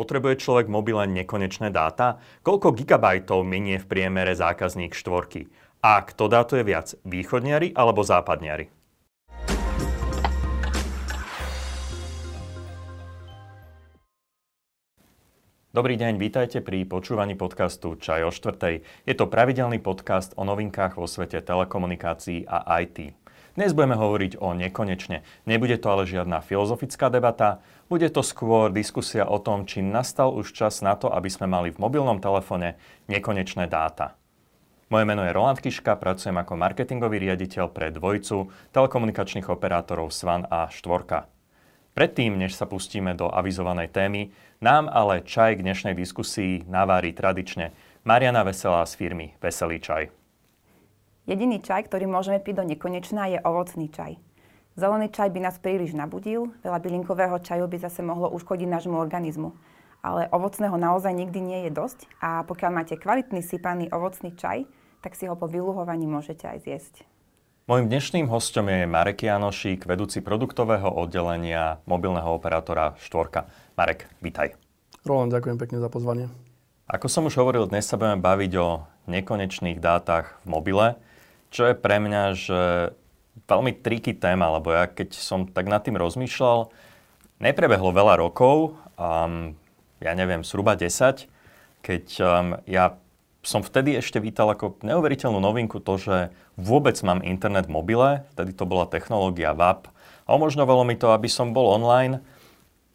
Potrebuje človek v mobile nekonečné dáta? Koľko gigabajtov minie v priemere zákazník štvorky? A kto dátuje viac, východniari alebo západniari? Dobrý deň, vítajte pri počúvaní podcastu Čaj o štvrtej. Je to pravidelný podcast o novinkách vo svete telekomunikácií a IT. Dnes budeme hovoriť o nekonečne. Nebude to ale žiadna filozofická debata, bude to skôr diskusia o tom, či nastal už čas na to, aby sme mali v mobilnom telefóne nekonečné dáta. Moje meno je Roland Kiška, pracujem ako marketingový riaditeľ pre dvojcu telekomunikačných operátorov SVAN a Štvorka. Predtým, než sa pustíme do avizovanej témy, nám ale čaj k dnešnej diskusii navári tradične Mariana Veselá z firmy Veselý čaj. Jediný čaj, ktorý môžeme piť do nekonečná, je ovocný čaj. Zelený čaj by nás príliš nabudil, veľa bylinkového čaju by zase mohlo uškodiť nášmu organizmu. Ale ovocného naozaj nikdy nie je dosť a pokiaľ máte kvalitný sypaný ovocný čaj, tak si ho po vyluhovaní môžete aj zjesť. Mojím dnešným hostom je Marek Janošík, vedúci produktového oddelenia mobilného operátora Štvorka. Marek, vítaj. Roland, ďakujem pekne za pozvanie. Ako som už hovoril, dnes sa budeme baviť o nekonečných dátach v mobile čo je pre mňa, že veľmi triky téma, lebo ja keď som tak nad tým rozmýšľal, neprebehlo veľa rokov, um, ja neviem, zhruba 10, keď um, ja som vtedy ešte vítal ako neuveriteľnú novinku to, že vôbec mám internet v mobile, vtedy to bola technológia VAP a umožňovalo mi to, aby som bol online,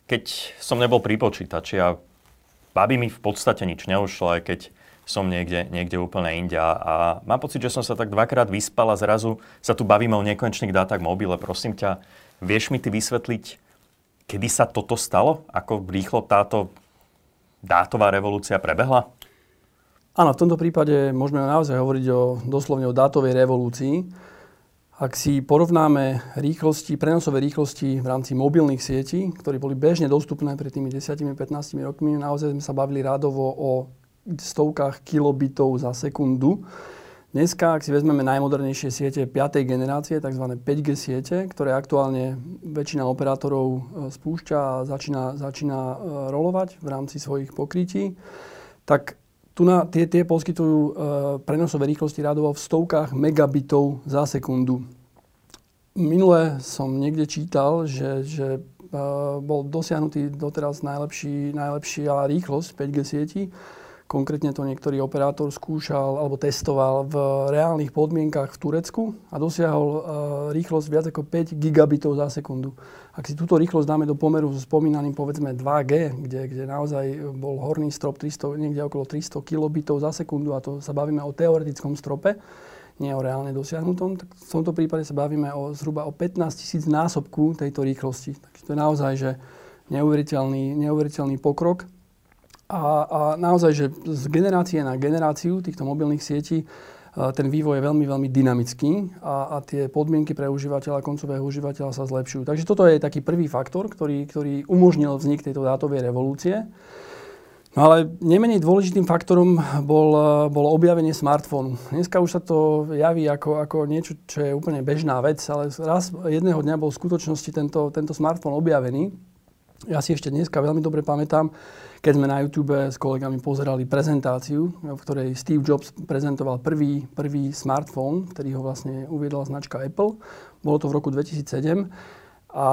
keď som nebol pri počítači a babi mi v podstate nič neušlo, aj keď som niekde, niekde úplne inde. A mám pocit, že som sa tak dvakrát vyspal a zrazu sa tu bavíme o nekonečných dátach mobile. Prosím ťa, vieš mi ty vysvetliť, kedy sa toto stalo? Ako rýchlo táto dátová revolúcia prebehla? Áno, v tomto prípade môžeme naozaj hovoriť o, doslovne o dátovej revolúcii. Ak si porovnáme rýchlosti, prenosové rýchlosti v rámci mobilných sietí, ktoré boli bežne dostupné pred tými 10-15 rokmi, naozaj sme sa bavili rádovo o stovkách kilobitov za sekundu. Dneska, ak si vezmeme najmodernejšie siete 5. generácie, tzv. 5G siete, ktoré aktuálne väčšina operátorov e, spúšťa a začína, začína e, rolovať v rámci svojich pokrytí, tak tu na, tie, tie poskytujú e, prenosové rýchlosti radovo v stovkách megabitov za sekundu. Minule som niekde čítal, že, že bol dosiahnutý doteraz najlepší, najlepšia rýchlosť 5G sieti Konkrétne to niektorý operátor skúšal alebo testoval v reálnych podmienkach v Turecku a dosiahol uh, rýchlosť viac ako 5 gigabitov za sekundu. Ak si túto rýchlosť dáme do pomeru s spomínaným povedzme 2G, kde, kde naozaj bol horný strop 300, niekde okolo 300 kilobitov za sekundu a to sa bavíme o teoretickom strope, nie o reálne dosiahnutom, tak v tomto prípade sa bavíme o zhruba o 15 tisíc násobku tejto rýchlosti. Takže to je naozaj že neuveriteľný, neuveriteľný pokrok. A, a naozaj, že z generácie na generáciu týchto mobilných sietí e, ten vývoj je veľmi, veľmi dynamický a, a tie podmienky pre užívateľa, koncového užívateľa sa zlepšujú. Takže toto je taký prvý faktor, ktorý, ktorý umožnil vznik tejto dátovej revolúcie. No ale nemenej dôležitým faktorom bol, e, bolo objavenie smartfónu. Dneska už sa to javí ako, ako niečo, čo je úplne bežná vec, ale raz jedného dňa bol v skutočnosti tento, tento smartfón objavený. Ja si ešte dneska veľmi dobre pamätám, keď sme na YouTube s kolegami pozerali prezentáciu, v ktorej Steve Jobs prezentoval prvý, prvý smartfón, ktorý ho vlastne uviedla značka Apple. Bolo to v roku 2007. A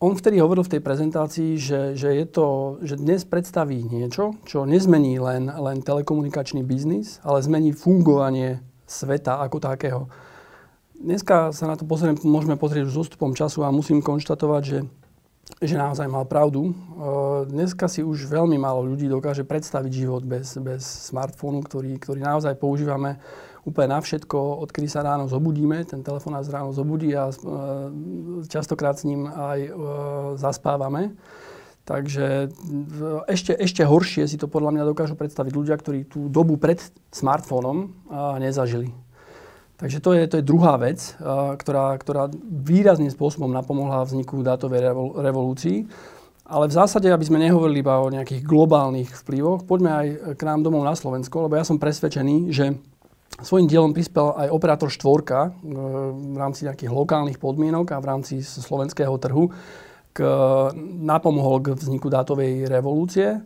on vtedy hovoril v tej prezentácii, že, že, je to, že dnes predstaví niečo, čo nezmení len, len telekomunikačný biznis, ale zmení fungovanie sveta ako takého. Dneska sa na to pozriem, môžeme pozrieť s ústupom času a musím konštatovať, že že naozaj mal pravdu. Dneska si už veľmi málo ľudí dokáže predstaviť život bez, bez smartfónu, ktorý, ktorý naozaj používame úplne na všetko, odkedy sa ráno zobudíme, ten telefón nás ráno zobudí a častokrát s ním aj zaspávame. Takže ešte, ešte horšie si to podľa mňa dokážu predstaviť ľudia, ktorí tú dobu pred smartfónom nezažili. Takže to je, to je druhá vec, ktorá, ktorá výrazným spôsobom napomohla vzniku dátovej revolúcii. Ale v zásade, aby sme nehovorili iba o nejakých globálnych vplyvoch, poďme aj k nám domov na Slovensko, lebo ja som presvedčený, že svojím dielom prispel aj operátor štvorka e, v rámci nejakých lokálnych podmienok a v rámci slovenského trhu k, napomohol k vzniku dátovej revolúcie.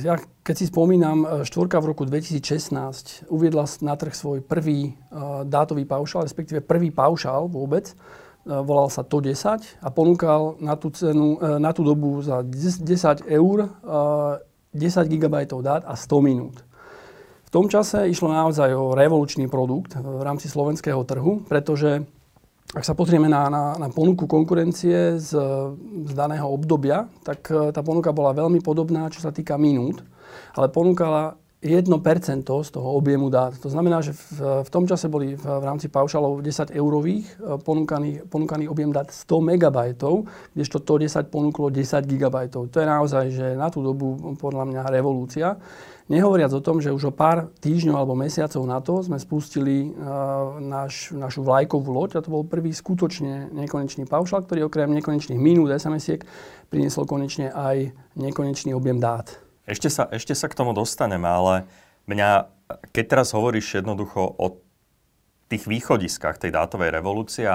Ja, keď si spomínam, štvorka v roku 2016 uviedla na trh svoj prvý dátový paušal, respektíve prvý paušal vôbec. Volal sa to 10 a ponúkal na tú, cenu, na tú dobu za 10 eur 10 GB dát a 100 minút. V tom čase išlo naozaj o revolučný produkt v rámci slovenského trhu, pretože ak sa pozrieme na, na, na ponuku konkurencie z, z daného obdobia, tak e, tá ponuka bola veľmi podobná, čo sa týka minút, ale ponúkala 1% z toho objemu dát. To znamená, že v, v tom čase boli v, v rámci paušalov 10 eurových e, ponúkaný, ponúkaný objem dát 100 MB, kdežto to 10 ponúklo 10 GB. To je naozaj, že na tú dobu podľa mňa revolúcia. Nehovoriac o tom, že už o pár týždňov alebo mesiacov na to sme spustili uh, naš, našu vlajkovú loď a to bol prvý skutočne nekonečný paušal, ktorý okrem nekonečných minút SMS-iek priniesol konečne aj nekonečný objem dát. Ešte sa, ešte sa k tomu dostaneme, ale mňa, keď teraz hovoríš jednoducho o tých východiskách tej dátovej revolúcie,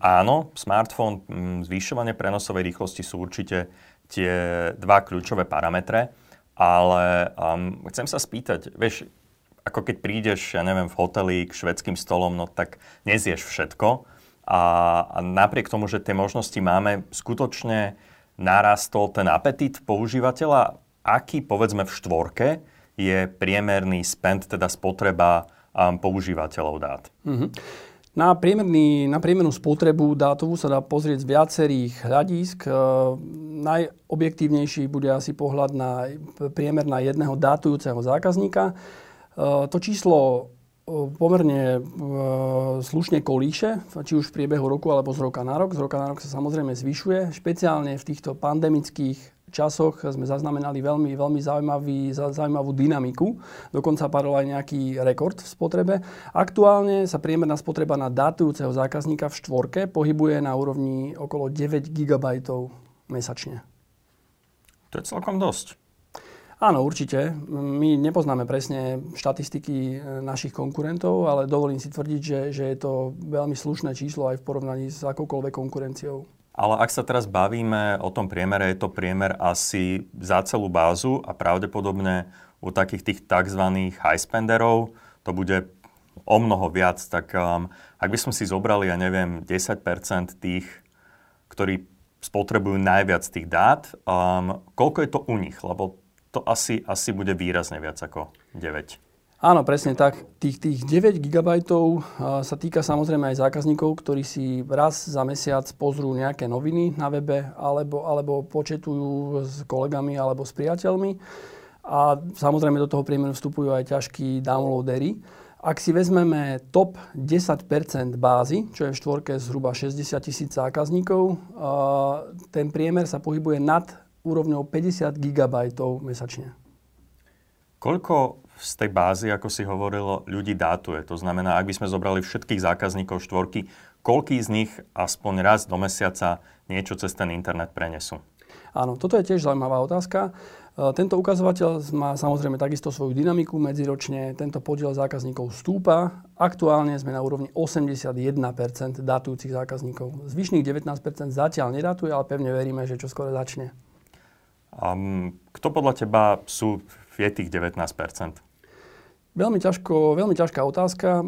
áno, smartfón, mm, zvyšovanie prenosovej rýchlosti sú určite tie dva kľúčové parametre, ale um, chcem sa spýtať, vieš, ako keď prídeš, ja neviem, v hoteli k švedským stolom, no tak nezieš všetko. A, a napriek tomu, že tie možnosti máme, skutočne narastol ten apetit používateľa. Aký, povedzme, v štvorke je priemerný spend, teda spotreba um, používateľov dát? Mm-hmm. Na, priemerný, na priemernú spotrebu dátovú sa dá pozrieť z viacerých hľadísk. E, najobjektívnejší bude asi pohľad na priemer na jedného dátujúceho zákazníka. E, to číslo e, pomerne e, slušne kolíše, či už v priebehu roku alebo z roka na rok. Z roka na rok sa samozrejme zvyšuje, špeciálne v týchto pandemických časoch sme zaznamenali veľmi, veľmi zaujímavý, zaujímavú dynamiku. Dokonca padol aj nejaký rekord v spotrebe. Aktuálne sa priemerná spotreba na datujúceho zákazníka v štvorke pohybuje na úrovni okolo 9 GB mesačne. To je celkom dosť. Áno, určite. My nepoznáme presne štatistiky e, našich konkurentov, ale dovolím si tvrdiť, že, že je to veľmi slušné číslo aj v porovnaní s akoukoľvek konkurenciou. Ale ak sa teraz bavíme o tom priemere, je to priemer asi za celú bázu a pravdepodobne u takých tých tzv. high spenderov to bude o mnoho viac. Tak um, ak by sme si zobrali, ja neviem, 10% tých, ktorí spotrebujú najviac tých dát, um, koľko je to u nich? Lebo to asi, asi bude výrazne viac ako 9. Áno, presne tak. Tých, tých 9 GB sa týka samozrejme aj zákazníkov, ktorí si raz za mesiac pozrú nejaké noviny na webe alebo, alebo početujú s kolegami alebo s priateľmi. A samozrejme do toho priemeru vstupujú aj ťažkí downloadery. Ak si vezmeme top 10% bázy, čo je v štvorke zhruba 60 tisíc zákazníkov, ten priemer sa pohybuje nad úrovňou 50 GB mesačne. Koľko z tej bázy, ako si hovoril, ľudí dátuje. To znamená, ak by sme zobrali všetkých zákazníkov štvorky, koľký z nich aspoň raz do mesiaca niečo cez ten internet prenesú? Áno, toto je tiež zaujímavá otázka. E, tento ukazovateľ má samozrejme takisto svoju dynamiku. Medziročne tento podiel zákazníkov stúpa. Aktuálne sme na úrovni 81% datujúcich zákazníkov. Zvyšných 19% zatiaľ nedatuje, ale pevne veríme, že čo skoro začne. Um, kto podľa teba sú je tých 19%? Veľmi, ťažko, veľmi ťažká otázka. E,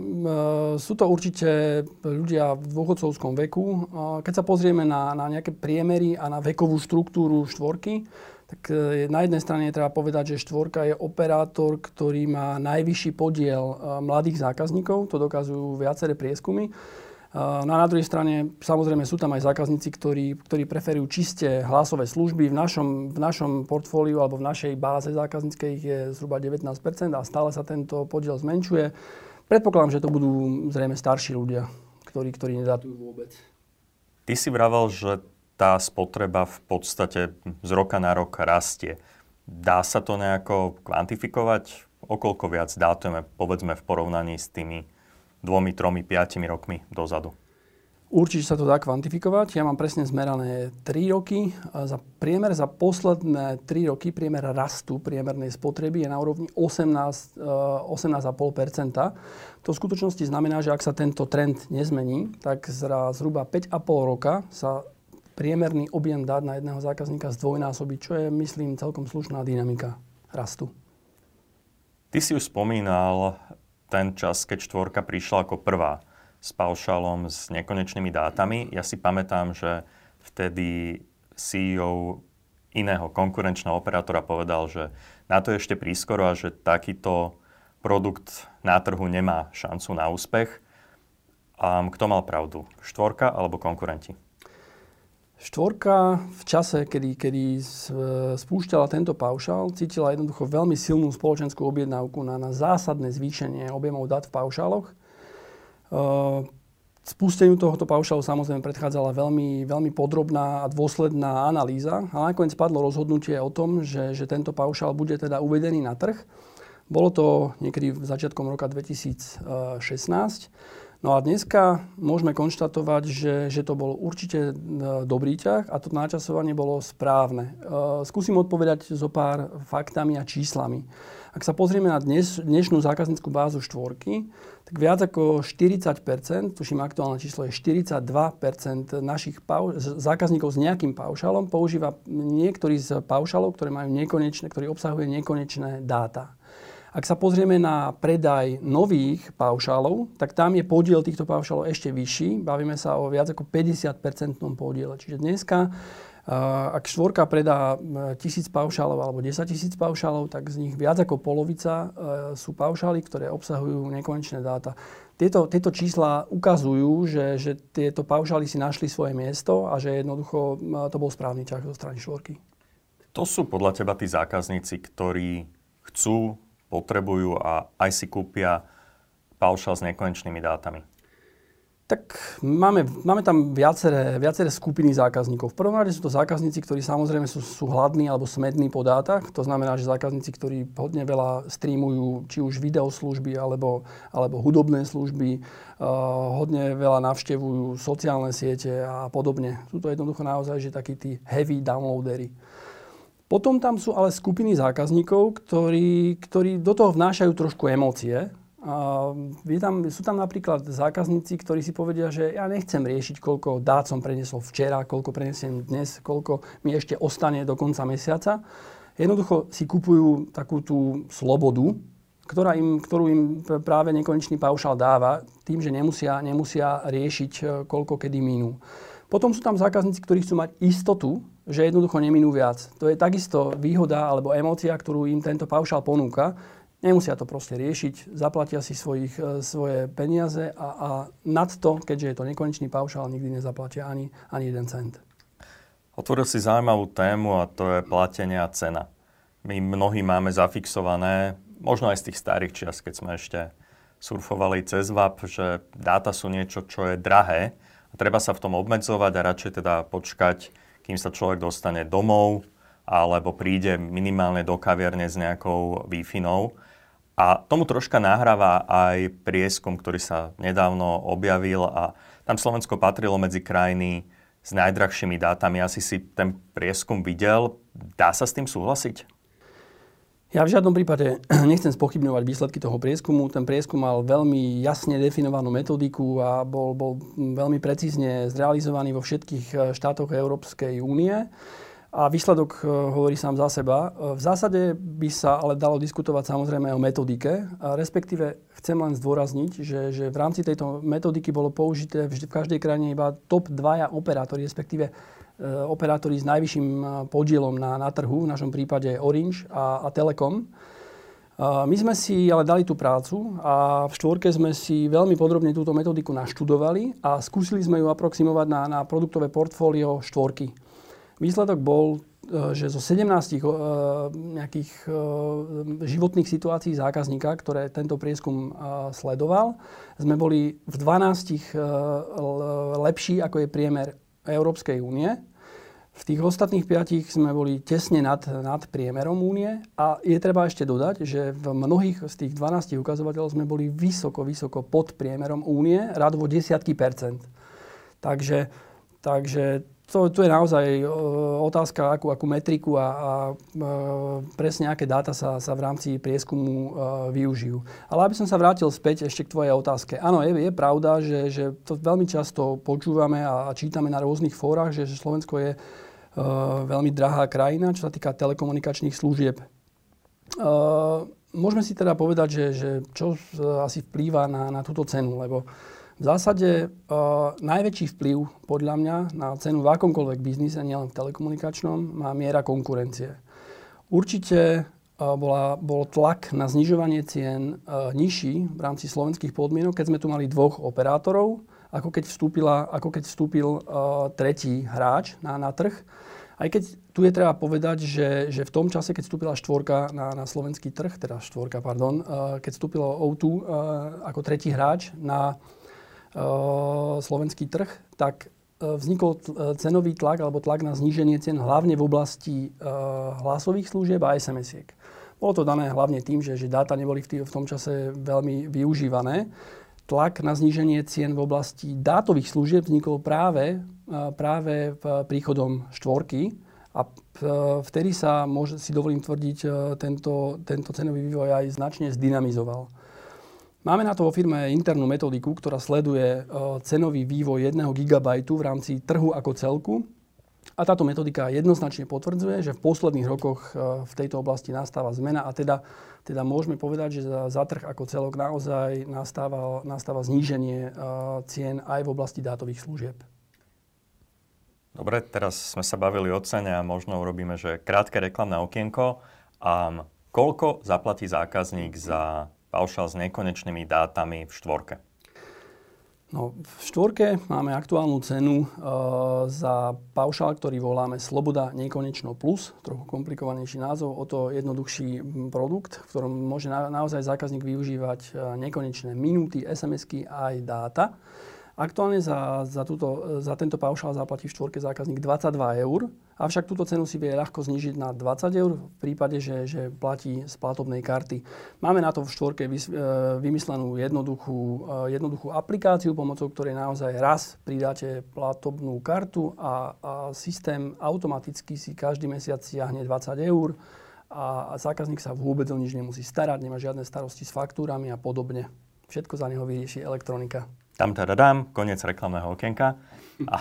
sú to určite ľudia v dôchodcovskom veku. E, keď sa pozrieme na, na nejaké priemery a na vekovú štruktúru štvorky, tak e, na jednej strane treba povedať, že štvorka je operátor, ktorý má najvyšší podiel mladých zákazníkov. To dokazujú viaceré prieskumy. No a na druhej strane, samozrejme, sú tam aj zákazníci, ktorí, ktorí preferujú čiste hlasové služby. V našom, v našom portfóliu alebo v našej báze zákazníckej je zhruba 19% a stále sa tento podiel zmenšuje. Predpokladám, že to budú zrejme starší ľudia, ktorí, ktorí nedatujú vôbec. Ty si vravel, že tá spotreba v podstate z roka na rok rastie. Dá sa to nejako kvantifikovať? Okoľko viac dátujeme, povedzme, v porovnaní s tými dvomi, tromi, piatimi rokmi dozadu? Určite sa to dá kvantifikovať. Ja mám presne zmerané 3 roky. Za priemer za posledné 3 roky priemer rastu priemernej spotreby je na úrovni 18, 18,5 To v skutočnosti znamená, že ak sa tento trend nezmení, tak za zhruba 5,5 roka sa priemerný objem dát na jedného zákazníka zdvojnásobiť, čo je, myslím, celkom slušná dynamika rastu. Ty si už spomínal ten čas, keď štvorka prišla ako prvá s paušálom, s nekonečnými dátami. Ja si pamätám, že vtedy CEO iného konkurenčného operátora povedal, že na to je ešte prískoro a že takýto produkt na trhu nemá šancu na úspech. A kto mal pravdu? Štvorka alebo konkurenti? Štvorka v čase, kedy, kedy spúšťala tento paušál, cítila jednoducho veľmi silnú spoločenskú objednávku na, na zásadné zvýšenie objemov dát v paušáloch. Uh, Spusteniu tohoto paušálu samozrejme predchádzala veľmi, veľmi podrobná a dôsledná analýza a nakoniec padlo rozhodnutie o tom, že, že tento paušál bude teda uvedený na trh. Bolo to niekedy v začiatkom roka 2016. No a dneska môžeme konštatovať, že, že to bol určite e, dobrý ťah a to načasovanie bolo správne. E, skúsim odpovedať zo pár faktami a číslami. Ak sa pozrieme na dnes, dnešnú zákazníckú bázu štvorky, tak viac ako 40%, tuším aktuálne číslo je 42% našich pau- zákazníkov s nejakým paušalom používa niektorý z paušalov, ktoré majú nekonečné, ktorý obsahuje nekonečné dáta. Ak sa pozrieme na predaj nových paušálov, tak tam je podiel týchto paušálov ešte vyšší. Bavíme sa o viac ako 50-percentnom podiele. Čiže dneska, ak štvorka predá tisíc paušálov alebo 10 tisíc paušálov, tak z nich viac ako polovica e, sú paušály, ktoré obsahujú nekonečné dáta. Tieto, tieto čísla ukazujú, že, že tieto paušály si našli svoje miesto a že jednoducho to bol správny ťah zo strany štvorky. To sú podľa teba tí zákazníci, ktorí chcú potrebujú a aj si kúpia paušal s nekonečnými dátami? Tak máme, máme tam viaceré, viaceré skupiny zákazníkov. V prvom rade sú to zákazníci, ktorí samozrejme sú, sú hladní alebo smední po dátach. To znamená, že zákazníci, ktorí hodne veľa streamujú či už videoslúžby alebo, alebo hudobné služby, uh, hodne veľa navštevujú sociálne siete a podobne. Sú to jednoducho naozaj že takí tí heavy downloadery. Potom tam sú ale skupiny zákazníkov, ktorí, ktorí do toho vnášajú trošku emócie. A je tam, sú tam napríklad zákazníci, ktorí si povedia, že ja nechcem riešiť, koľko dát som prenesol včera, koľko prenesiem dnes, koľko mi ešte ostane do konca mesiaca. Jednoducho si kupujú takú tú slobodu, ktorá im, ktorú im práve nekonečný paušal dáva, tým, že nemusia, nemusia riešiť, koľko kedy minú. Potom sú tam zákazníci, ktorí chcú mať istotu, že jednoducho neminú viac. To je takisto výhoda alebo emócia, ktorú im tento paušal ponúka. Nemusia to proste riešiť, zaplatia si svojich, e, svoje peniaze a, a nad to, keďže je to nekonečný paušál, nikdy nezaplatia ani, ani jeden cent. Otvoril si zaujímavú tému a to je platenie a cena. My mnohí máme zafixované, možno aj z tých starých čias, keď sme ešte surfovali cez VAP, že dáta sú niečo, čo je drahé a treba sa v tom obmedzovať a radšej teda počkať kým sa človek dostane domov alebo príde minimálne do kaviarne s nejakou wi A tomu troška nahráva aj prieskum, ktorý sa nedávno objavil a tam Slovensko patrilo medzi krajiny s najdrahšími dátami. Asi si ten prieskum videl. Dá sa s tým súhlasiť? Ja v žiadnom prípade nechcem spochybňovať výsledky toho prieskumu. Ten prieskum mal veľmi jasne definovanú metodiku a bol, bol veľmi precízne zrealizovaný vo všetkých eh, štátoch Európskej únie. A výsledok eh, hovorí sám za seba. Eh, v zásade by sa ale dalo diskutovať samozrejme o metodike, a respektíve chcem len zdôrazniť, že, že v rámci tejto metodiky bolo použité v každej krajine iba top dvaja operátori, respektíve E, operátori s najvyšším e, podielom na, na trhu, v našom prípade Orange a, a Telekom. My sme si ale dali tú prácu a v štvorke sme si veľmi podrobne túto metodiku naštudovali a skúsili sme ju aproximovať na, na produktové portfólio štvorky. Výsledok bol, e, že zo 17 nejakých životných situácií zákazníka, ktoré tento prieskum sledoval, sme boli v 12 lepší, ako je priemer Európskej únie. V tých ostatných piatich sme boli tesne nad, nad priemerom únie a je treba ešte dodať, že v mnohých z tých 12 ukazovateľov sme boli vysoko, vysoko pod priemerom únie, radovo desiatky percent. Takže, takže to, to je naozaj uh, otázka, akú, akú metriku a, a uh, presne aké dáta sa, sa v rámci prieskumu uh, využijú. Ale aby som sa vrátil späť ešte k tvojej otázke. Áno, je, je pravda, že, že to veľmi často počúvame a, a čítame na rôznych fórach, že, že Slovensko je uh, veľmi drahá krajina, čo sa týka telekomunikačných služieb. Uh, môžeme si teda povedať, že, že čo asi vplýva na, na túto cenu, lebo v zásade uh, najväčší vplyv podľa mňa na cenu v akomkoľvek biznise, nielen v telekomunikačnom, má miera konkurencie. Určite uh, bola, bol tlak na znižovanie cien uh, nižší v rámci slovenských podmienok, keď sme tu mali dvoch operátorov, ako keď, vstúpila, ako keď vstúpil uh, tretí hráč na, na trh. Aj keď tu je treba povedať, že, že v tom čase, keď vstúpila štvorka na, na slovenský trh, teda štvorka, pardon, uh, keď vstúpilo O2 uh, ako tretí hráč na slovenský trh, tak eh, vznikol eh, cenový tlak alebo tlak na zníženie cien hlavne v oblasti hlasových služieb a SMS-iek. Bolo to dané hlavne tým, že, že dáta neboli v, v tom čase veľmi využívané. Tlak na zníženie cien v oblasti dátových služieb vznikol práve, práve príchodom štvorky a vtedy sa, môže, si dovolím tvrdiť, tento, tento cenový vývoj aj značne zdynamizoval. Máme na to vo firme internú metodiku, ktorá sleduje e, cenový vývoj 1 GB v rámci trhu ako celku. A táto metodika jednoznačne potvrdzuje, že v posledných rokoch e, v tejto oblasti nastáva zmena a teda, teda môžeme povedať, že za, za trh ako celok naozaj nastáva, nastáva zníženie e, cien aj v oblasti dátových služieb. Dobre, teraz sme sa bavili o cene a možno urobíme, že krátke reklamné okienko. A koľko zaplatí zákazník za paušál s nekonečnými dátami v štvorke? No, v štvorke máme aktuálnu cenu e, za paušál, ktorý voláme Sloboda nekonečno plus, trochu komplikovanejší názov, o to jednoduchší produkt, v ktorom môže na, naozaj zákazník využívať e, nekonečné minúty, SMS-ky aj dáta. Aktuálne za, za, túto, za tento paušál zaplatí v štvorke zákazník 22 eur, avšak túto cenu si vie ľahko znižiť na 20 eur v prípade, že, že platí z platobnej karty. Máme na to v štvorke e, vymyslenú jednoduchú, e, jednoduchú aplikáciu, pomocou ktorej naozaj raz pridáte platobnú kartu a, a systém automaticky si každý mesiac siahne 20 eur a zákazník sa vôbec o nič nemusí starať, nemá žiadne starosti s faktúrami a podobne. Všetko za neho vyrieši elektronika. Tam teda dám, koniec reklamného okienka. A,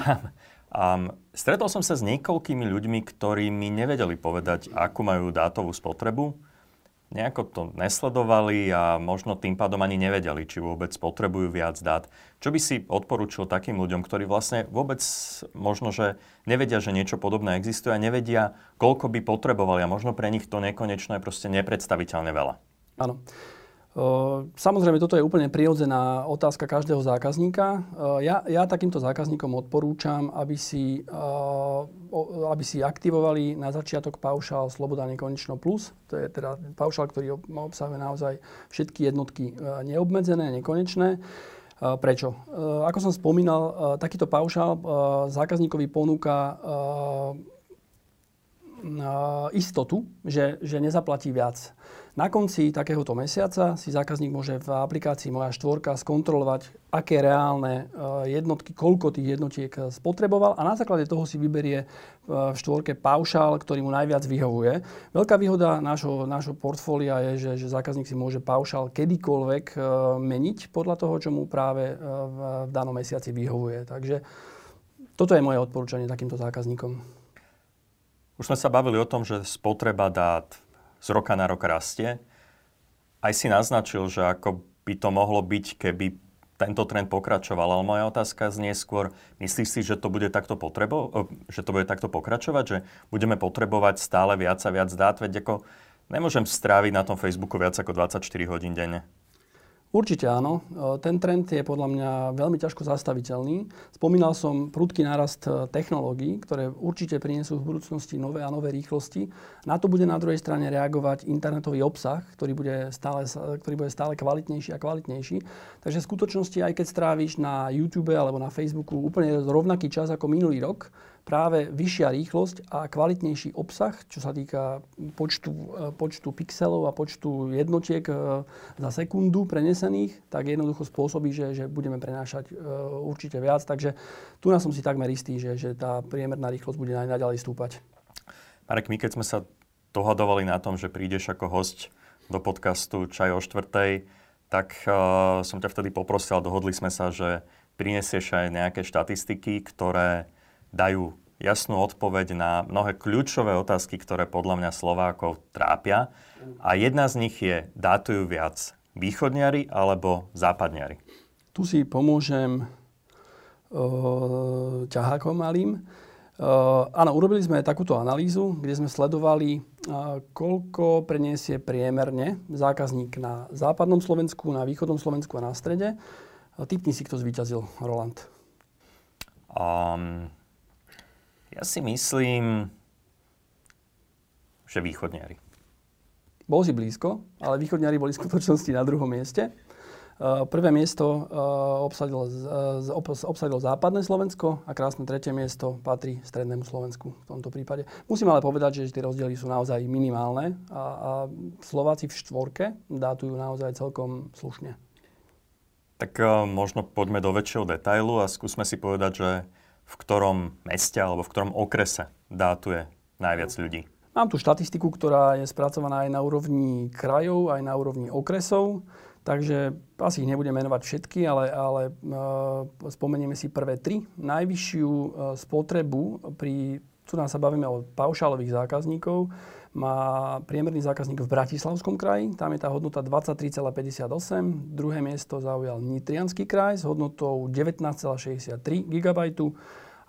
a stretol som sa s niekoľkými ľuďmi, ktorí mi nevedeli povedať, akú majú dátovú spotrebu. Nejako to nesledovali a možno tým pádom ani nevedeli, či vôbec potrebujú viac dát. Čo by si odporúčil takým ľuďom, ktorí vlastne vôbec možno, že nevedia, že niečo podobné existuje a nevedia, koľko by potrebovali a možno pre nich to nekonečno je proste nepredstaviteľne veľa. Áno. Samozrejme, toto je úplne prirodzená otázka každého zákazníka. Ja, ja takýmto zákazníkom odporúčam, aby si, aby si aktivovali na začiatok paušál Sloboda nekonečno plus. To je teda paušál, ktorý obsahuje naozaj všetky jednotky neobmedzené, nekonečné. Prečo? Ako som spomínal, takýto paušál zákazníkovi ponúka istotu, že, že nezaplatí viac. Na konci takéhoto mesiaca si zákazník môže v aplikácii Moja štvorka skontrolovať, aké reálne e, jednotky, koľko tých jednotiek spotreboval a na základe toho si vyberie e, v štvorke paušál, ktorý mu najviac vyhovuje. Veľká výhoda nášho, nášho portfólia je, že, že zákazník si môže paušál kedykoľvek e, meniť podľa toho, čo mu práve v danom mesiaci vyhovuje. Takže toto je moje odporúčanie takýmto zákazníkom. Už sme sa bavili o tom, že spotreba dát z roka na rok rastie. Aj si naznačil, že ako by to mohlo byť, keby tento trend pokračoval. Ale moja otázka znie skôr, myslíš si, že to bude takto, potrebo, že to bude takto pokračovať? Že budeme potrebovať stále viac a viac dát? Veď ako nemôžem stráviť na tom Facebooku viac ako 24 hodín denne. Určite áno. E, ten trend je podľa mňa veľmi ťažko zastaviteľný. Spomínal som prudký nárast e, technológií, ktoré určite prinesú v budúcnosti nové a nové rýchlosti. Na to bude na druhej strane reagovať internetový obsah, ktorý bude stále, ktorý bude stále kvalitnejší a kvalitnejší. Takže v skutočnosti, aj keď stráviš na YouTube alebo na Facebooku úplne rovnaký čas ako minulý rok, práve vyššia rýchlosť a kvalitnejší obsah, čo sa týka počtu, e, počtu pixelov a počtu jednotiek e, za sekundu prenesených, tak jednoducho spôsobí, že, že budeme prenášať určite viac. Takže tu nás som si takmer istý, že, že tá priemerná rýchlosť bude aj naďalej stúpať. Marek, my keď sme sa dohadovali na tom, že prídeš ako host do podcastu Čaj o štvrtej, tak uh, som ťa vtedy poprosil, dohodli sme sa, že prinesieš aj nejaké štatistiky, ktoré dajú jasnú odpoveď na mnohé kľúčové otázky, ktoré podľa mňa Slovákov trápia. A jedna z nich je, dátujú viac východniari alebo západniari? Tu si pomôžem uh, ťahákom malým. Uh, áno, urobili sme takúto analýzu, kde sme sledovali, uh, koľko preniesie priemerne zákazník na západnom Slovensku, na východnom Slovensku a na strede. Typni si, kto zvíťazil, Roland. Um, ja si myslím, že východniari. Bol si blízko, ale východniari boli v skutočnosti na druhom mieste. Uh, prvé miesto uh, obsadilo, uh, obsadilo západné Slovensko a krásne tretie miesto patrí strednému Slovensku v tomto prípade. Musím ale povedať, že tie rozdiely sú naozaj minimálne a, a Slováci v štvorke dátujú naozaj celkom slušne. Tak možno poďme do väčšieho detailu a skúsme si povedať, že v ktorom meste alebo v ktorom okrese dátuje najviac ľudí. Mám tu štatistiku, ktorá je spracovaná aj na úrovni krajov, aj na úrovni okresov. Takže asi ich nebudem menovať všetky, ale, ale e, spomenieme si prvé tri. Najvyššiu e, spotrebu pri, tu nás sa bavíme o paušálových zákazníkov, má priemerný zákazník v Bratislavskom kraji, tam je tá hodnota 23,58. Druhé miesto zaujal Nitrianský kraj s hodnotou 19,63 GB.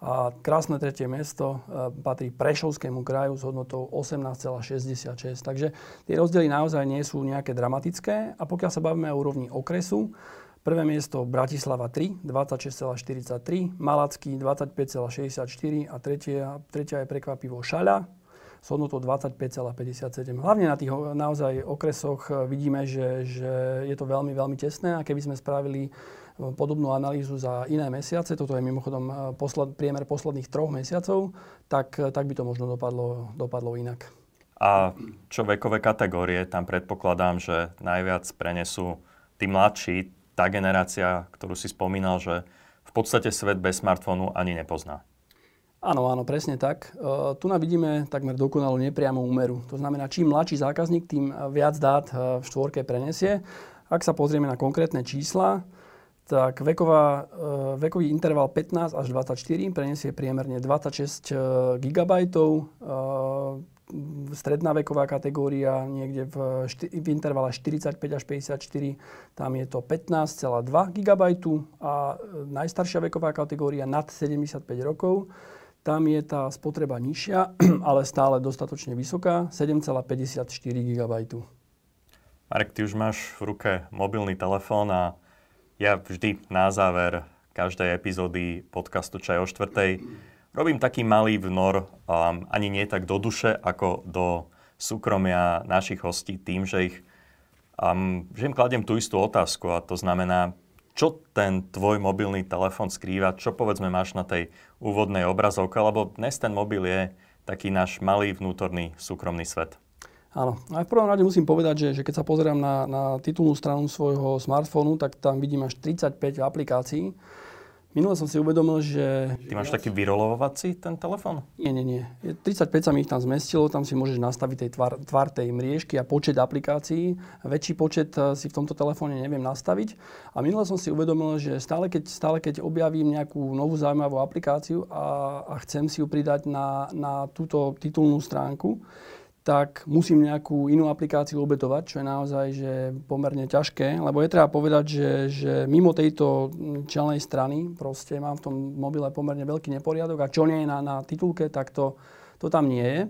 A krásne tretie miesto e, patrí Prešovskému kraju s hodnotou 18,66. Takže tie rozdiely naozaj nie sú nejaké dramatické. A pokiaľ sa bavíme o úrovni okresu, prvé miesto Bratislava 3, 26,43, Malacký 25,64 a tretia, tretia je prekvapivo Šaľa s hodnotou 25,57. Hlavne na tých naozaj okresoch e, vidíme, že, že je to veľmi, veľmi tesné a keby sme spravili podobnú analýzu za iné mesiace, toto je mimochodom e, posled, priemer posledných troch mesiacov, tak, tak by to možno dopadlo, dopadlo inak. A čo vekové kategórie? Tam predpokladám, že najviac prenesú tí mladší, tá generácia, ktorú si spomínal, že v podstate svet bez smartfónu ani nepozná. Áno, áno, presne tak. Uh, tu vidíme takmer dokonalú nepriamu úmeru. To znamená, čím mladší zákazník, tým viac dát v štvorke prenesie. Ak sa pozrieme na konkrétne čísla, tak veková, uh, vekový interval 15 až 24 prenesie priemerne 26 GB. Stredná veková kategória niekde v, v intervale 45 až 54, tam je to 15,2 GB a najstaršia veková kategória nad 75 rokov tam je tá spotreba nižšia, ale stále dostatočne vysoká, 7,54 GB. Marek, ty už máš v ruke mobilný telefón a ja vždy na záver každej epizódy podcastu Čaj o štvrtej robím taký malý vnor, um, ani nie tak do duše, ako do súkromia našich hostí tým, že ich um, že im kladiem tú istú otázku a to znamená, čo ten tvoj mobilný telefón skrýva, čo povedzme máš na tej úvodnej obrazovke, lebo dnes ten mobil je taký náš malý vnútorný súkromný svet. Áno. Aj v prvom rade musím povedať, že, že keď sa pozerám na, na titulnú stranu svojho smartfónu, tak tam vidím až 35 aplikácií Minule som si uvedomil, že... Ty máš taký vyrolovací ten telefón? Nie, nie, nie. 35 sa mi ich tam zmestilo, tam si môžeš nastaviť tej tvar, tvar tej mriežky a počet aplikácií. Väčší počet eh, si v tomto telefóne neviem nastaviť. A minule som si uvedomil, že stále keď, stále keď objavím nejakú novú zaujímavú aplikáciu a, a chcem si ju pridať na, na túto titulnú stránku, tak musím nejakú inú aplikáciu obetovať, čo je naozaj že pomerne ťažké, lebo je treba povedať, že, že mimo tejto čelnej strany proste mám v tom mobile pomerne veľký neporiadok a čo nie je na, na titulke, tak to, to tam nie je.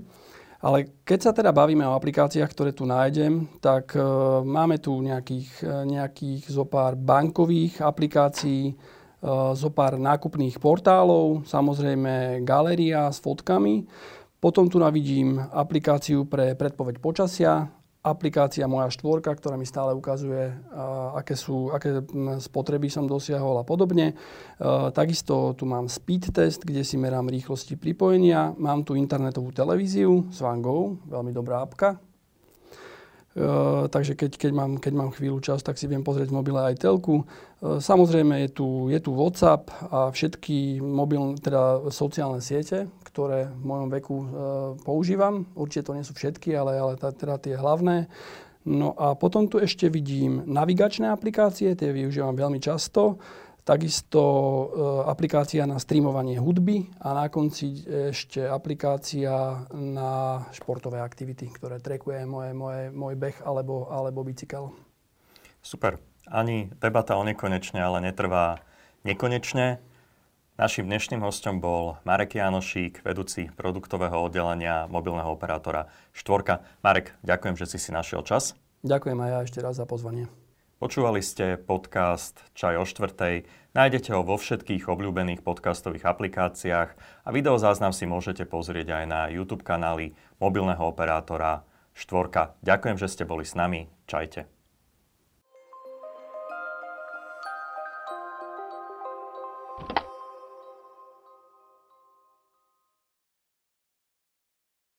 Ale keď sa teda bavíme o aplikáciách, ktoré tu nájdem, tak e, máme tu nejakých, e, nejakých zo bankových aplikácií, e, zo nákupných portálov, samozrejme galéria s fotkami. Potom tu navidím aplikáciu pre predpoveď počasia aplikácia moja štvorka, ktorá mi stále ukazuje, aké, sú, aké spotreby som dosiahol a podobne. Takisto tu mám speed test, kde si merám rýchlosti pripojenia. Mám tu internetovú televíziu s Go, veľmi dobrá apka, takže keď, keď, mám, keď mám chvíľu čas, tak si viem pozrieť v mobile aj telku. Samozrejme je tu, je tu WhatsApp a všetky mobil, teda sociálne siete, ktoré v mojom veku uh, používam. Určite to nie sú všetky, ale, ale teda tie hlavné. No a potom tu ešte vidím navigačné aplikácie, tie využívam veľmi často. Takisto e, aplikácia na streamovanie hudby a na konci ešte aplikácia na športové aktivity, ktoré trekuje moje, moje, môj beh alebo, alebo bicykel. Super. Ani debata o nekonečne, ale netrvá nekonečne. Našim dnešným hostom bol Marek Janošík, vedúci produktového oddelenia mobilného operátora Štvorka. Marek, ďakujem, že si si našiel čas. Ďakujem aj ja ešte raz za pozvanie. Počúvali ste podcast Čaj o štvrtej. Nájdete ho vo všetkých obľúbených podcastových aplikáciách a videozáznam si môžete pozrieť aj na YouTube kanály mobilného operátora Štvorka. Ďakujem, že ste boli s nami. Čajte.